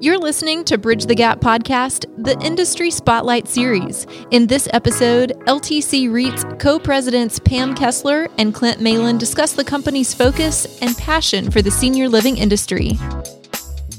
You're listening to Bridge the Gap podcast, the Industry Spotlight series. In this episode, LTC REIT's co presidents Pam Kessler and Clint Malin discuss the company's focus and passion for the senior living industry.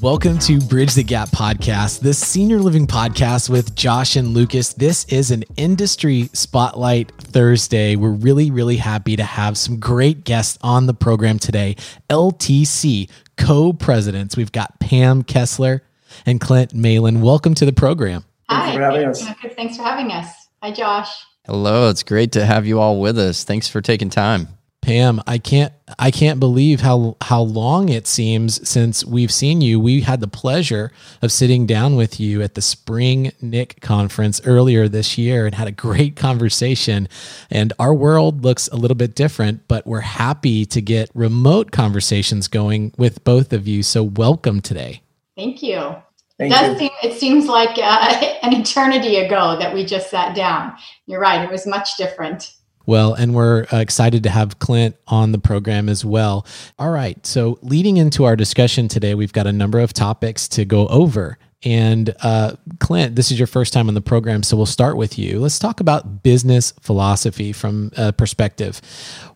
Welcome to Bridge the Gap podcast, the senior living podcast with Josh and Lucas. This is an industry spotlight Thursday. We're really, really happy to have some great guests on the program today. LTC co presidents. We've got Pam Kessler and Clint Malin. Welcome to the program. Hi. Thanks for having us. Thanks for having us. Hi, Josh. Hello. It's great to have you all with us. Thanks for taking time. Pam, I can't I can't believe how how long it seems since we've seen you. We had the pleasure of sitting down with you at the Spring NIC conference earlier this year and had a great conversation. And our world looks a little bit different, but we're happy to get remote conversations going with both of you. So welcome today. Thank you. Thank it does you. seem it seems like uh, an eternity ago that we just sat down. You're right; it was much different. Well, and we're uh, excited to have Clint on the program as well. All right, so leading into our discussion today, we've got a number of topics to go over. And uh, Clint, this is your first time on the program, so we'll start with you. Let's talk about business philosophy from a perspective.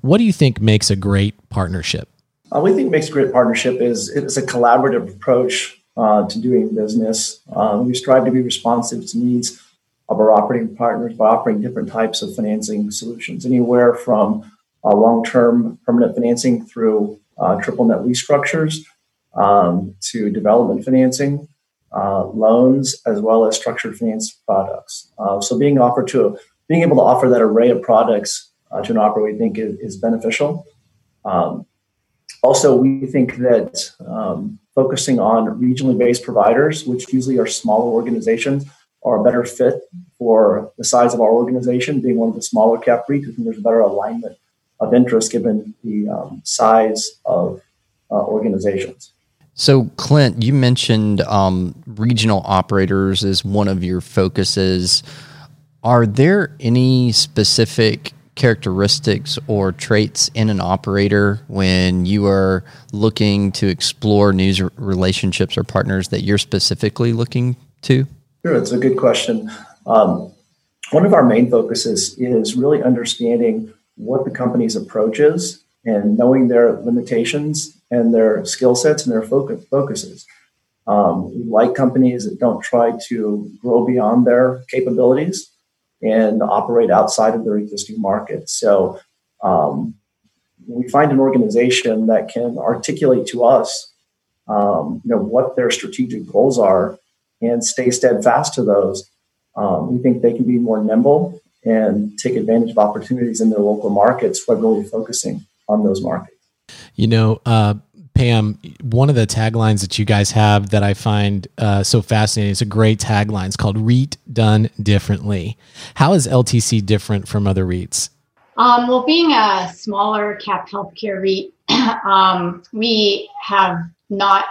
What do you think makes a great partnership? Uh, we think makes a great partnership is it's a collaborative approach uh, to doing business. Uh, we strive to be responsive to needs of our operating partners by offering different types of financing solutions, anywhere from uh, long-term permanent financing through uh, triple net lease structures um, to development financing, uh, loans, as well as structured finance products. Uh, so being offered to being able to offer that array of products to an operator, we think is, is beneficial. Um, also, we think that um, focusing on regionally based providers, which usually are smaller organizations, are a better fit for the size of our organization, being one of the smaller cap REITs. I think there's a better alignment of interest given the um, size of uh, organizations. So, Clint, you mentioned um, regional operators as one of your focuses. Are there any specific characteristics or traits in an operator when you are looking to explore news relationships or partners that you're specifically looking to? Sure, it's a good question. Um, one of our main focuses is really understanding what the company's approach is and knowing their limitations and their skill sets and their focus, focuses. Um, we like companies that don't try to grow beyond their capabilities and operate outside of their existing market. So um, we find an organization that can articulate to us, um, you know, what their strategic goals are and stay steadfast to those. Um, we think they can be more nimble and take advantage of opportunities in their local markets by really focusing on those markets. You know, uh, Pam, one of the taglines that you guys have that I find uh, so fascinating is a great tagline. It's called REIT Done Differently. How is LTC different from other REITs? Um, well, being a smaller cap healthcare REIT, um, we have not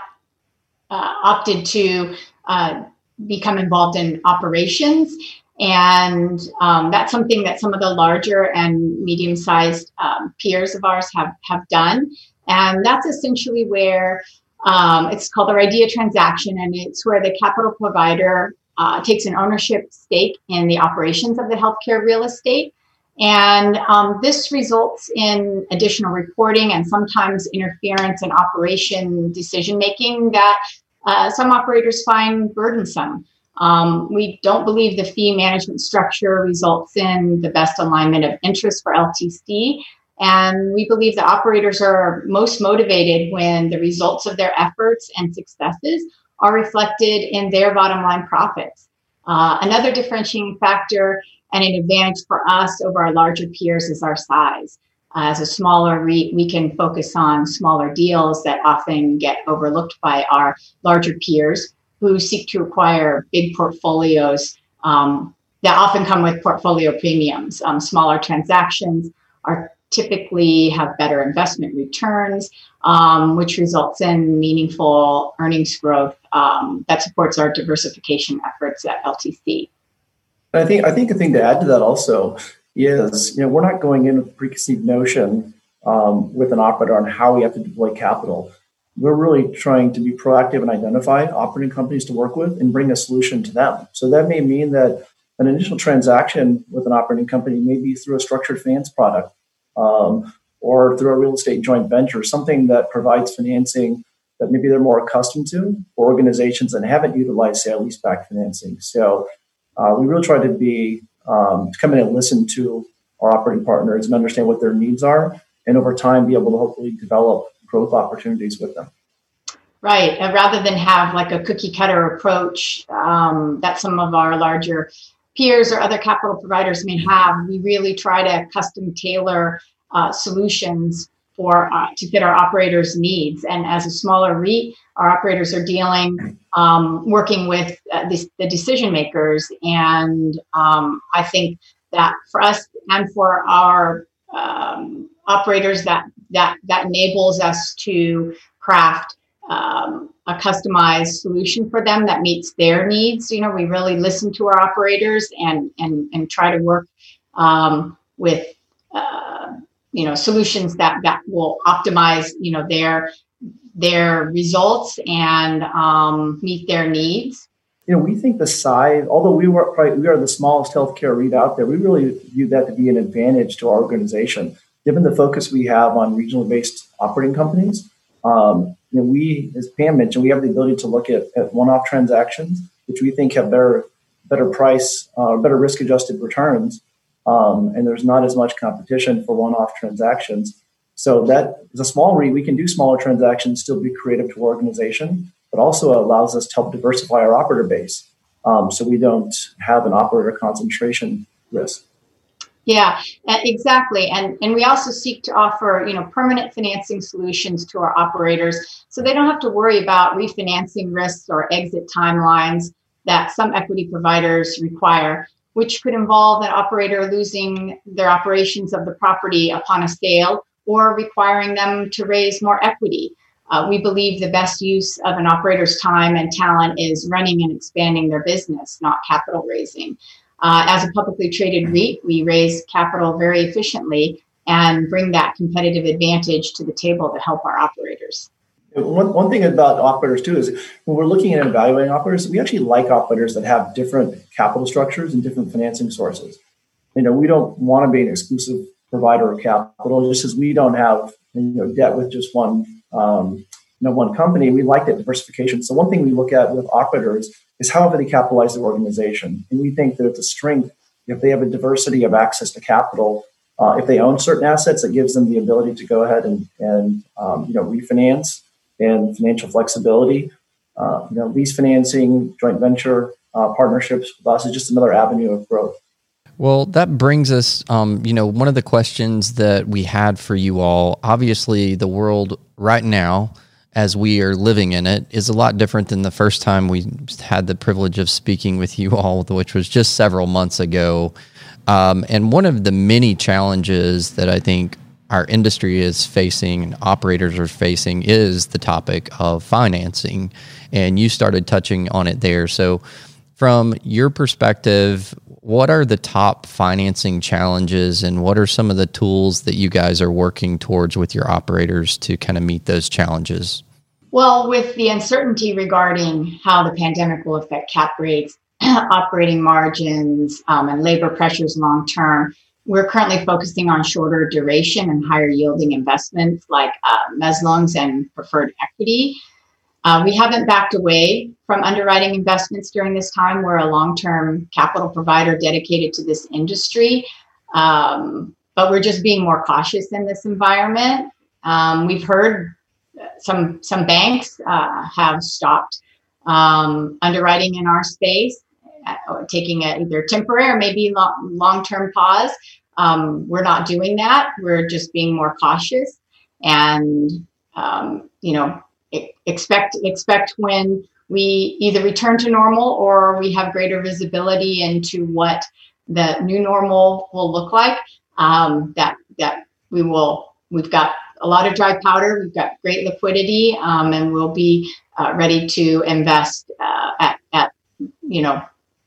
uh, opted to uh, become involved in operations. And um, that's something that some of the larger and medium sized um, peers of ours have, have done. And that's essentially where um, it's called the RIDEA transaction, and it's where the capital provider uh, takes an ownership stake in the operations of the healthcare real estate. And um, this results in additional reporting and sometimes interference in operation decision making that uh, some operators find burdensome. Um, we don't believe the fee management structure results in the best alignment of interest for LTC. And we believe that operators are most motivated when the results of their efforts and successes are reflected in their bottom line profits. Uh, another differentiating factor and an advantage for us over our larger peers is our size. As a smaller REIT, we can focus on smaller deals that often get overlooked by our larger peers who seek to acquire big portfolios um, that often come with portfolio premiums. Um, smaller transactions are typically have better investment returns, um, which results in meaningful earnings growth um, that supports our diversification efforts at LTC. I think I think a thing to add to that also is you know we're not going in with a preconceived notion um, with an operator on how we have to deploy capital. we're really trying to be proactive and identify operating companies to work with and bring a solution to them. So that may mean that an initial transaction with an operating company may be through a structured finance product um, or through a real estate joint venture, something that provides financing that maybe they're more accustomed to for organizations that haven't utilized sale leaseback financing. So uh, we really try to be um, to come in and listen to our operating partners and understand what their needs are, and over time be able to hopefully develop growth opportunities with them. Right. Rather than have like a cookie cutter approach um, that some of our larger peers or other capital providers may have, we really try to custom tailor uh, solutions for uh, to fit our operators' needs. And as a smaller REIT, our operators are dealing, um, working with uh, the, the, decision makers. And um, I think that for us and for our um, operators, that that that enables us to craft um, a customized solution for them that meets their needs. You know, we really listen to our operators and and and try to work um, with uh, you know solutions that that will optimize you know their their results and um, meet their needs. You know, we think the size, although we were probably, we are the smallest healthcare REIT out there, we really view that to be an advantage to our organization, given the focus we have on regional based operating companies. Um, you know, we, as Pam mentioned, we have the ability to look at, at one-off transactions, which we think have better better price, uh, better risk adjusted returns, um, and there's not as much competition for one-off transactions. So that is a small REIT, we can do smaller transactions, still be creative to our organization, but also allows us to help diversify our operator base, um, so we don't have an operator concentration risk. Yeah, exactly. And and we also seek to offer, you know, permanent financing solutions to our operators so they don't have to worry about refinancing risks or exit timelines that some equity providers require, which could involve an operator losing their operations of the property upon a sale or requiring them to raise more equity. Uh, we believe the best use of an operator's time and talent is running and expanding their business, not capital raising. Uh, as a publicly traded REIT, we raise capital very efficiently and bring that competitive advantage to the table to help our operators. One, one thing about operators too is when we're looking at evaluating operators, we actually like operators that have different capital structures and different financing sources. You know, we don't want to be an exclusive provider of capital, just as we don't have you know debt with just one um, you know one company. We like that diversification. So one thing we look at with operators is however they capitalize their organization. And we think that it's a strength if they have a diversity of access to capital. Uh, if they own certain assets, it gives them the ability to go ahead and, and um, you know refinance and financial flexibility. Uh, you know, lease financing, joint venture uh, partnerships with us is just another avenue of growth. Well, that brings us, um, you know, one of the questions that we had for you all. Obviously, the world right now as we are living in it is a lot different than the first time we had the privilege of speaking with you all, which was just several months ago. Um, and one of the many challenges that I think our industry is facing and operators are facing is the topic of financing. And you started touching on it there. So, from your perspective, what are the top financing challenges and what are some of the tools that you guys are working towards with your operators to kind of meet those challenges? Well, with the uncertainty regarding how the pandemic will affect cap rates, operating margins, um, and labor pressures long term, we're currently focusing on shorter duration and higher yielding investments like uh, mezz loans and preferred equity. Uh, we haven't backed away from underwriting investments during this time. We're a long term capital provider dedicated to this industry, um, but we're just being more cautious in this environment. Um, we've heard some some banks uh, have stopped um, underwriting in our space, uh, taking a either temporary or maybe long term pause. Um, we're not doing that. We're just being more cautious, and um, you know expect expect when we either return to normal or we have greater visibility into what the new normal will look like. Um, that that we will we've got a lot of dry powder. We've got great liquidity, um, and we'll be uh, ready to invest uh, at at you know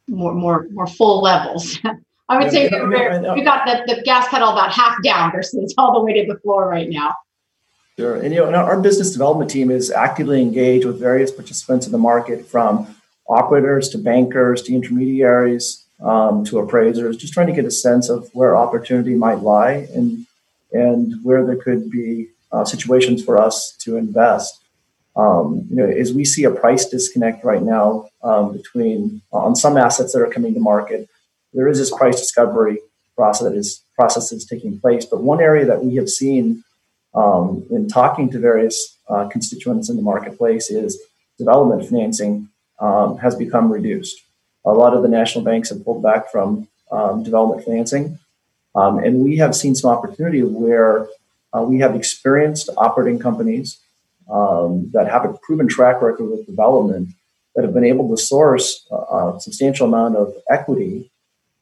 more more more full levels. I would say we got the, the gas pedal about half down versus all the way to the floor right now. Sure. And, you know, and our business development team is actively engaged with various participants in the market from operators to bankers to intermediaries um, to appraisers, just trying to get a sense of where opportunity might lie and, and where there could be uh, situations for us to invest. Um, you know, as we see a price disconnect right now um, between uh, on some assets that are coming to market, there is this price discovery process that is process that's taking place. But one area that we have seen um, in talking to various uh, constituents in the marketplace is development financing um, has become reduced. A lot of the national banks have pulled back from um, development financing, um, and we have seen some opportunity where uh, we have experienced operating companies um, that have a proven track record with development that have been able to source a, a substantial amount of equity.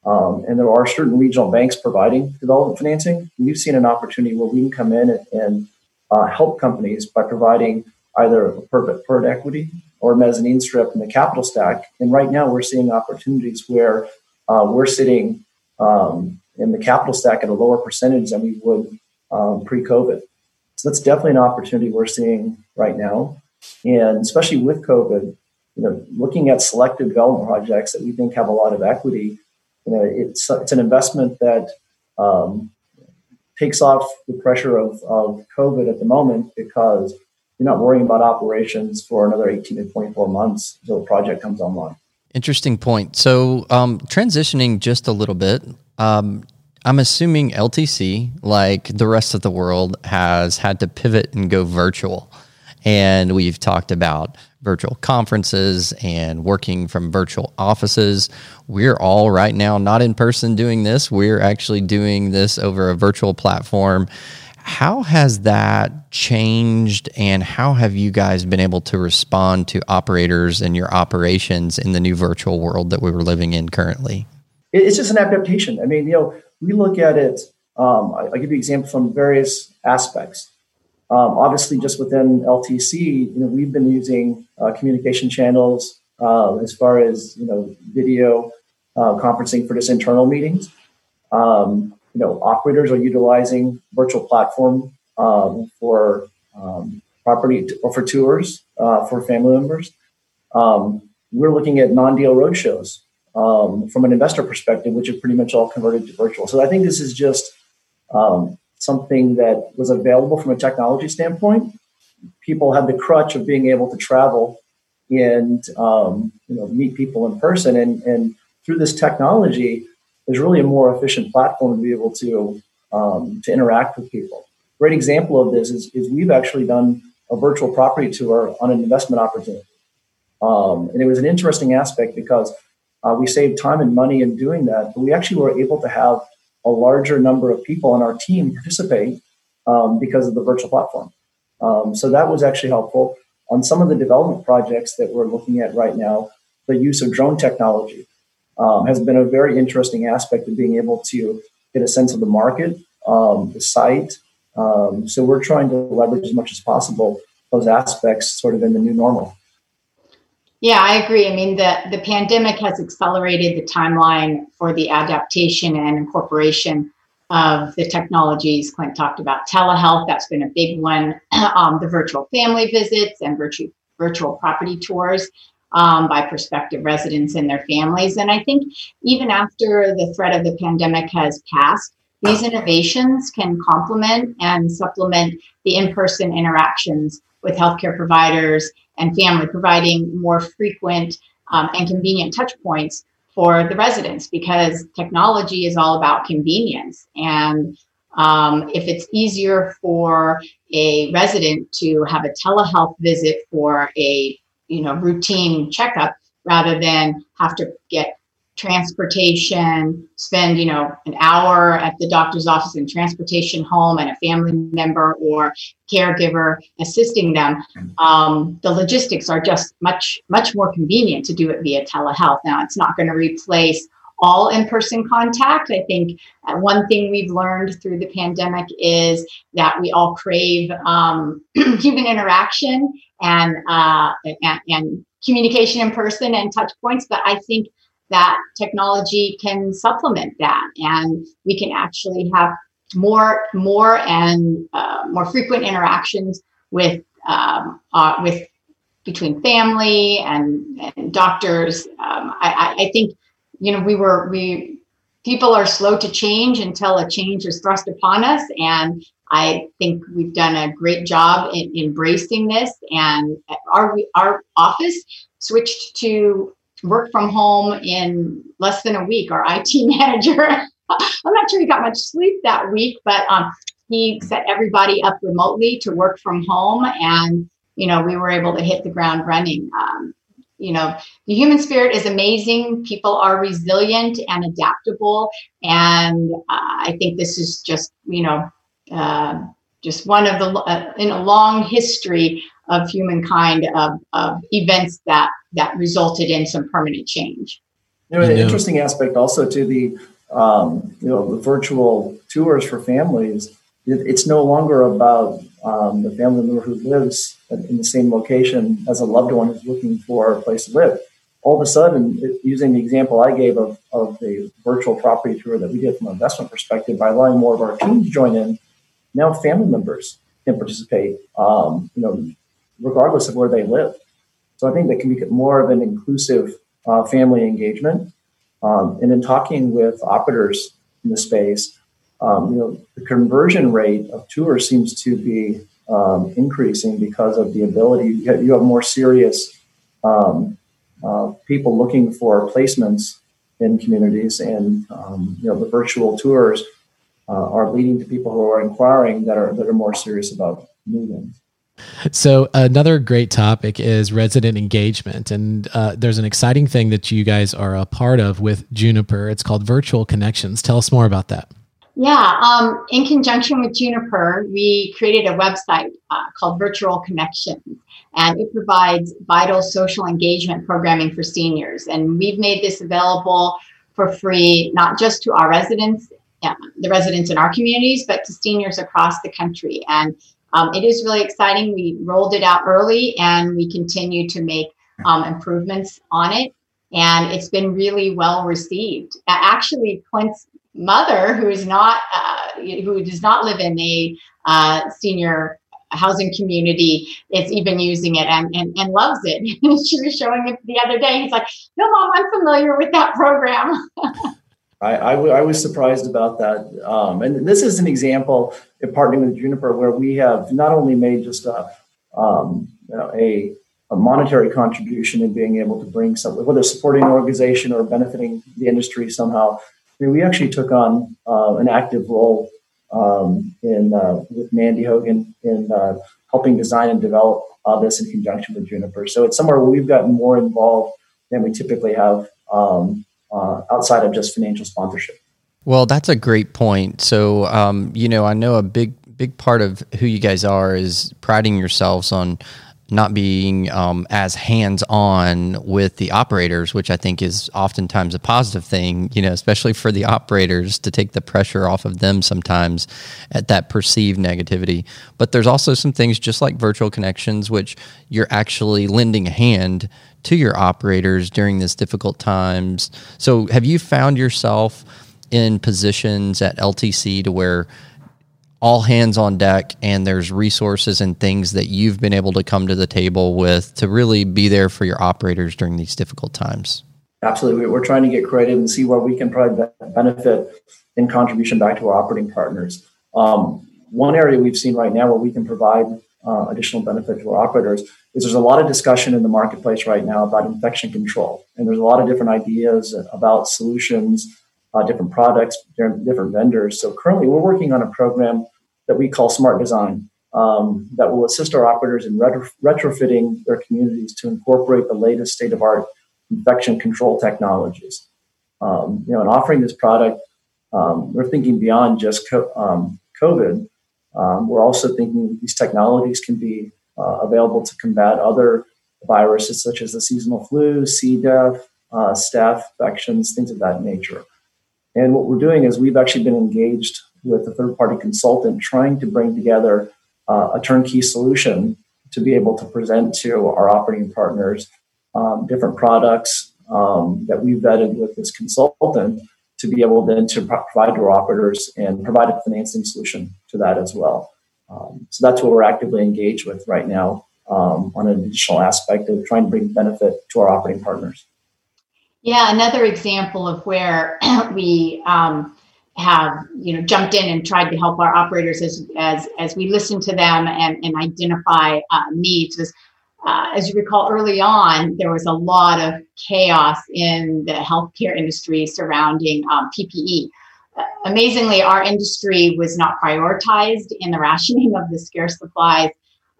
Um, and there are certain regional banks providing development financing. We've seen an opportunity where we can come in and, and uh, help companies by providing either a preferred equity or mezzanine strip in the capital stack. And right now, we're seeing opportunities where uh, we're sitting um, in the capital stack at a lower percentage than we would um, pre-COVID. So that's definitely an opportunity we're seeing right now. And especially with COVID, you know, looking at selected development projects that we think have a lot of equity, you know, it's it's an investment that um, takes off the pressure of, of COVID at the moment because you're not worrying about operations for another 18 to 24 months until the project comes online. Interesting point. So, um, transitioning just a little bit, um, I'm assuming LTC, like the rest of the world, has had to pivot and go virtual. And we've talked about virtual conferences and working from virtual offices. We're all right now not in person doing this. We're actually doing this over a virtual platform. How has that changed, and how have you guys been able to respond to operators and your operations in the new virtual world that we were living in currently? It's just an adaptation. I mean, you know, we look at it, um, I, will give you examples from various aspects. Um, obviously, just within LTC, you know, we've been using uh, communication channels uh, as far as you know, video uh, conferencing for just internal meetings. Um, you know, operators are utilizing virtual platform um, for um, property t- or for tours uh, for family members. Um, we're looking at non-deal roadshows um, from an investor perspective, which are pretty much all converted to virtual. So I think this is just um, something that was available from a technology standpoint. People had the crutch of being able to travel and um, you know meet people in person, and and through this technology, there's really a more efficient platform to be able to um, to interact with people. Great example of this is, is we've actually done a virtual property tour on an investment opportunity. Um, and it was an interesting aspect because uh, we saved time and money in doing that, but we actually were able to have a larger number of people on our team participate um, because of the virtual platform. Um, so that was actually helpful. On some of the development projects that we're looking at right now, the use of drone technology um, has been a very interesting aspect of being able to get a sense of the market, um, the site. Um, so we're trying to leverage as much as possible those aspects sort of in the new normal. Yeah, I agree. I mean, the, the pandemic has accelerated the timeline for the adaptation and incorporation of the technologies. Clint talked about telehealth. That's been a big one. um, the virtual family visits and virtual virtual property tours um, by prospective residents and their families. And I think even after the threat of the pandemic has passed, these innovations can complement and supplement the in person interactions with healthcare providers and family, providing more frequent um, and convenient touch points for the residents because technology is all about convenience. And um, if it's easier for a resident to have a telehealth visit for a you know routine checkup rather than have to get transportation, spend, you know, an hour at the doctor's office and transportation home and a family member or caregiver assisting them. Um, the logistics are just much, much more convenient to do it via telehealth. Now, it's not going to replace all in-person contact. I think uh, one thing we've learned through the pandemic is that we all crave um, human interaction and, uh, and, and communication in person and touch points. But I think that technology can supplement that and we can actually have more more and uh, more frequent interactions with um, uh, with between family and, and doctors. Um, I, I, think you know we were we people are slow to change until a change is thrust upon us, and I think we've done a great job in embracing this. And our our office switched to work from home in less than a week. Our IT manager, I'm not sure he got much sleep that week, but um, he set everybody up remotely to work from home, and you know we were able to hit the ground running. Um, you know the human spirit is amazing people are resilient and adaptable and uh, i think this is just you know uh, just one of the uh, in a long history of humankind of, of events that that resulted in some permanent change. You know, an interesting aspect also to the um, you know the virtual tours for families. It, it's no longer about um, the family member who lives in the same location as a loved one who's looking for a place to live. All of a sudden, it, using the example I gave of, of the virtual property tour that we did from an investment perspective, by allowing more of our team to join in, now family members can participate, um, you know, regardless of where they live. So I think that can be more of an inclusive uh, family engagement. Um, and in talking with operators in the space, um, you know, the conversion rate of tours seems to be um, increasing because of the ability. You have, you have more serious um, uh, people looking for placements in communities, and um, you know, the virtual tours uh, are leading to people who are inquiring that are that are more serious about moving. So another great topic is resident engagement, and uh, there's an exciting thing that you guys are a part of with Juniper. It's called Virtual Connections. Tell us more about that. Yeah, um, in conjunction with Juniper, we created a website uh, called Virtual Connections, and it provides vital social engagement programming for seniors. And we've made this available for free, not just to our residents the residents in our communities, but to seniors across the country. And um, it is really exciting. We rolled it out early and we continue to make um, improvements on it. And it's been really well received. Actually, Clint's mother, who is not, uh, who does not live in a uh, senior housing community is even using it and, and, and loves it. she was showing it the other day. He's like, no, mom, I'm familiar with that program. I, I, w- I was surprised about that. Um, and this is an example of partnering with Juniper where we have not only made just a, um, you know, a, a, monetary contribution in being able to bring something, whether supporting an organization or benefiting the industry somehow. I mean, we actually took on uh, an active role um, in uh, with Mandy Hogan in uh, helping design and develop this in conjunction with Juniper. So it's somewhere where we've gotten more involved than we typically have um, uh, outside of just financial sponsorship. Well, that's a great point. So, um, you know, I know a big big part of who you guys are is priding yourselves on not being um, as hands on with the operators, which I think is oftentimes a positive thing, you know, especially for the operators to take the pressure off of them sometimes at that perceived negativity. But there's also some things just like virtual connections, which you're actually lending a hand to your operators during this difficult times. So have you found yourself in positions at LTC to where all hands on deck and there's resources and things that you've been able to come to the table with to really be there for your operators during these difficult times. Absolutely. We're trying to get creative and see where we can provide benefit in contribution back to our operating partners. Um, one area we've seen right now where we can provide uh, additional benefit to our operators is there's a lot of discussion in the marketplace right now about infection control. And there's a lot of different ideas about solutions uh, different products different vendors so currently we're working on a program that we call smart design um, that will assist our operators in retro- retrofitting their communities to incorporate the latest state of art infection control technologies. Um, you know, in offering this product, um, we're thinking beyond just co- um, COVID. Um, we're also thinking these technologies can be uh, available to combat other viruses such as the seasonal flu, C. diff, uh, staph infections, things of that nature. And what we're doing is we've actually been engaged with a third party consultant trying to bring together uh, a turnkey solution to be able to present to our operating partners um, different products um, that we vetted with this consultant to be able then to provide to our operators and provide a financing solution to that as well. Um, so that's what we're actively engaged with right now um, on an additional aspect of trying to bring benefit to our operating partners. Yeah, another example of where we um, have you know jumped in and tried to help our operators as as as we listen to them and, and identify uh, needs was uh, as you recall early on there was a lot of chaos in the healthcare industry surrounding um, ppe uh, amazingly our industry was not prioritized in the rationing of the scarce supplies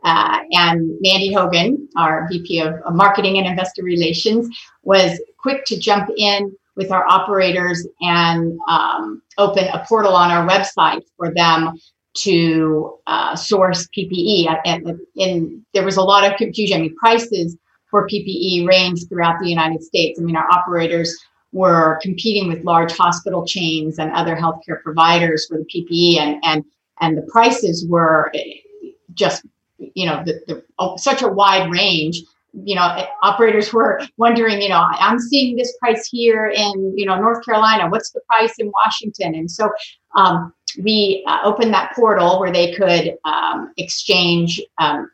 uh, and mandy hogan our vp of, marketing and investor relations was quick to jump in with our operators and um, open a portal on our website for them to uh, source PPE. And, and, there was a lot of confusion. I mean, prices for PPE range throughout the United States. I mean, our operators were competing with large hospital chains and other healthcare providers for the PPE, and and and the prices were just you know the, the oh, such a wide range. You know operators were wondering you know i'm seeing this price here in you know north carolina. What's the price in washington? And so um, we uh, opened that portal where they could um, exchange um,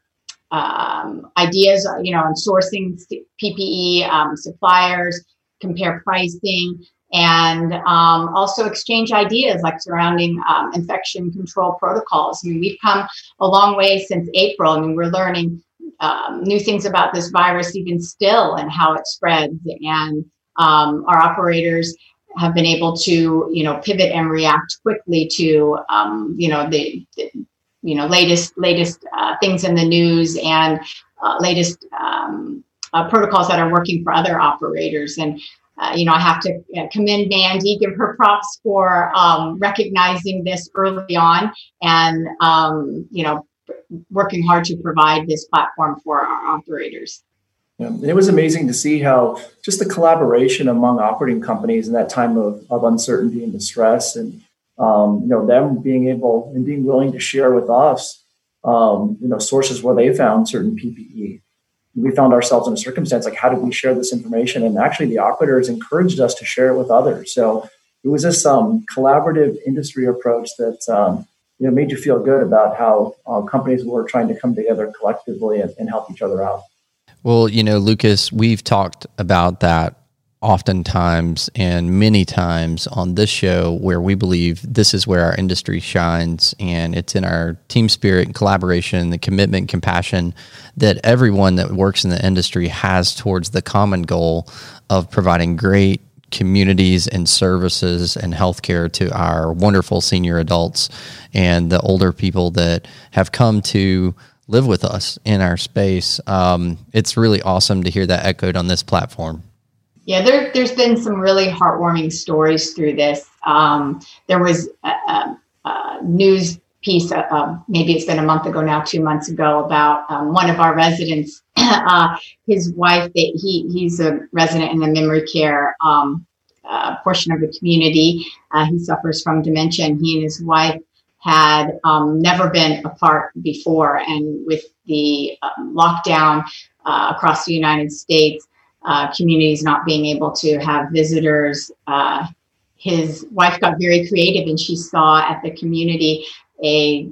um ideas you know on sourcing ppe um, suppliers compare pricing and um, also exchange ideas like surrounding infection control protocols i mean we've come a long way since april i mean we're learning um, new things about this virus even still and how it spreads. And um, our operators have been able to, you know, pivot and react quickly to, um, you know, the, the, you know, latest latest uh, things in the news and uh, latest um, uh, protocols that are working for other operators. And uh, you know, I have to commend Mandy, give her props for um, recognizing this early on, and um, you know, working hard to provide this platform for our operators. Yeah, it was amazing to see how just the collaboration among operating companies in that time of, of uncertainty and distress, and um, you know them being able and being willing to share with us, um, you know, sources where they found certain PPE. We found ourselves in a circumstance like, how did we share this information? And actually, the operators encouraged us to share it with others. So it was this um, collaborative industry approach that um, you know made you feel good about how uh, companies were trying to come together collectively and, and help each other out. Well, you know, Lucas, we've talked about that oftentimes and many times on this show where we believe this is where our industry shines and it's in our team spirit and collaboration the commitment compassion that everyone that works in the industry has towards the common goal of providing great communities and services and healthcare to our wonderful senior adults and the older people that have come to live with us in our space. Um, it's really awesome to hear that echoed on this platform. Yeah, there, has been some really heartwarming stories through this. Um, there was a, a, a news piece, uh, um, maybe it's been a month ago now, two months ago, about um, one of our residents. uh, his wife, they, he he's a resident in the memory care um, uh, portion of the community. Uh, he suffers from dementia, and he and his wife had um, never been apart before. And with the um, lockdown uh, across the United States, uh, communities not being able to have visitors, uh, his wife got very creative and she saw at the community a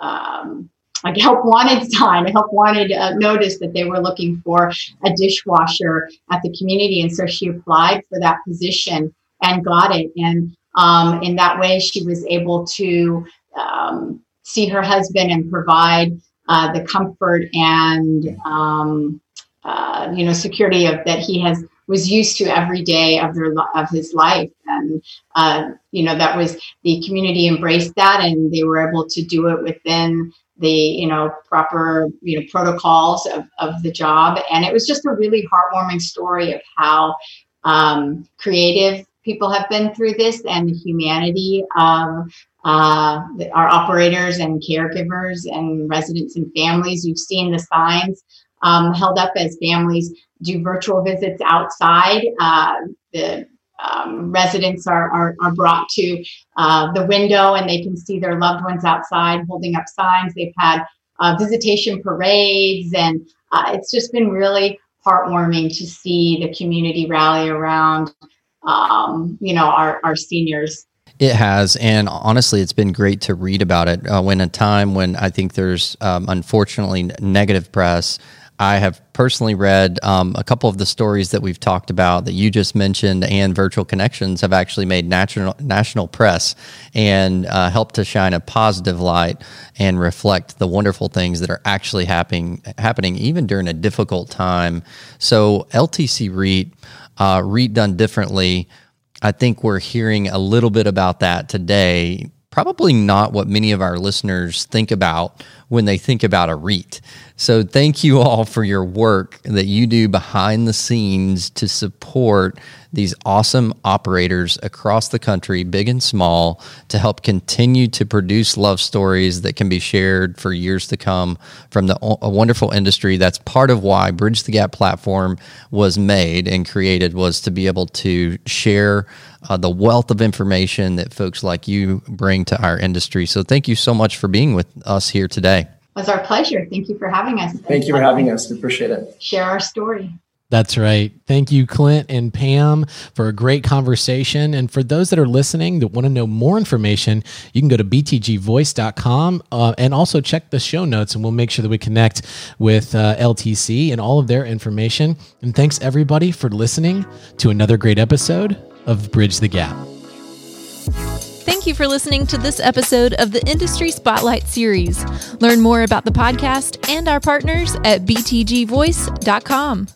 um, like help wanted sign, a help wanted uh, notice that they were looking for a dishwasher at the community. And so she applied for that position and got it. And um, in that way, she was able to um, see her husband and provide uh, the comfort and um, uh, you know security of that he has was used to every day of their of his life. And uh, you know that was the community embraced that and they were able to do it within the you know proper you know protocols of, of the job. And it was just a really heartwarming story of how um, creative people have been through this and the humanity of uh, our operators and caregivers and residents and families. You've seen the signs um, held up as families do virtual visits outside uh, the um, residents are, are, are, brought to uh, the window and they can see their loved ones outside holding up signs. They've had uh, visitation parades, and uh, it's just been really heartwarming to see the community rally around um, you know, our, our seniors. It has, and honestly, it's been great to read about it. Uh, when a time when I think there's um, unfortunately negative press, I have personally read um, a couple of the stories that we've talked about that you just mentioned, and Virtual Connections have actually made national national press and uh, helped to shine a positive light and reflect the wonderful things that are actually happening happening even during a difficult time. So LTC REIT, uh, REIT done differently. I think we're hearing a little bit about that today. Probably not what many of our listeners think about when they think about a REIT. So, thank you all for your work that you do behind the scenes to support these awesome operators across the country, big and small, to help continue to produce love stories that can be shared for years to come from the a wonderful industry. That's part of why Bridge the Gap platform was made and created was to be able to share uh, the wealth of information that folks like you bring to our industry. So, thank you so much for being with us here today. It was our pleasure. Thank you for having us. Thank you for having us. We appreciate it. Share our story. That's right. Thank you, Clint and Pam, for a great conversation. And for those that are listening that want to know more information, you can go to btgvoice.com uh, and also check the show notes, and we'll make sure that we connect with uh, LTC and all of their information. And thanks, everybody, for listening to another great episode of Bridge the Gap. Thank you for listening to this episode of the Industry Spotlight Series. Learn more about the podcast and our partners at btgvoice.com.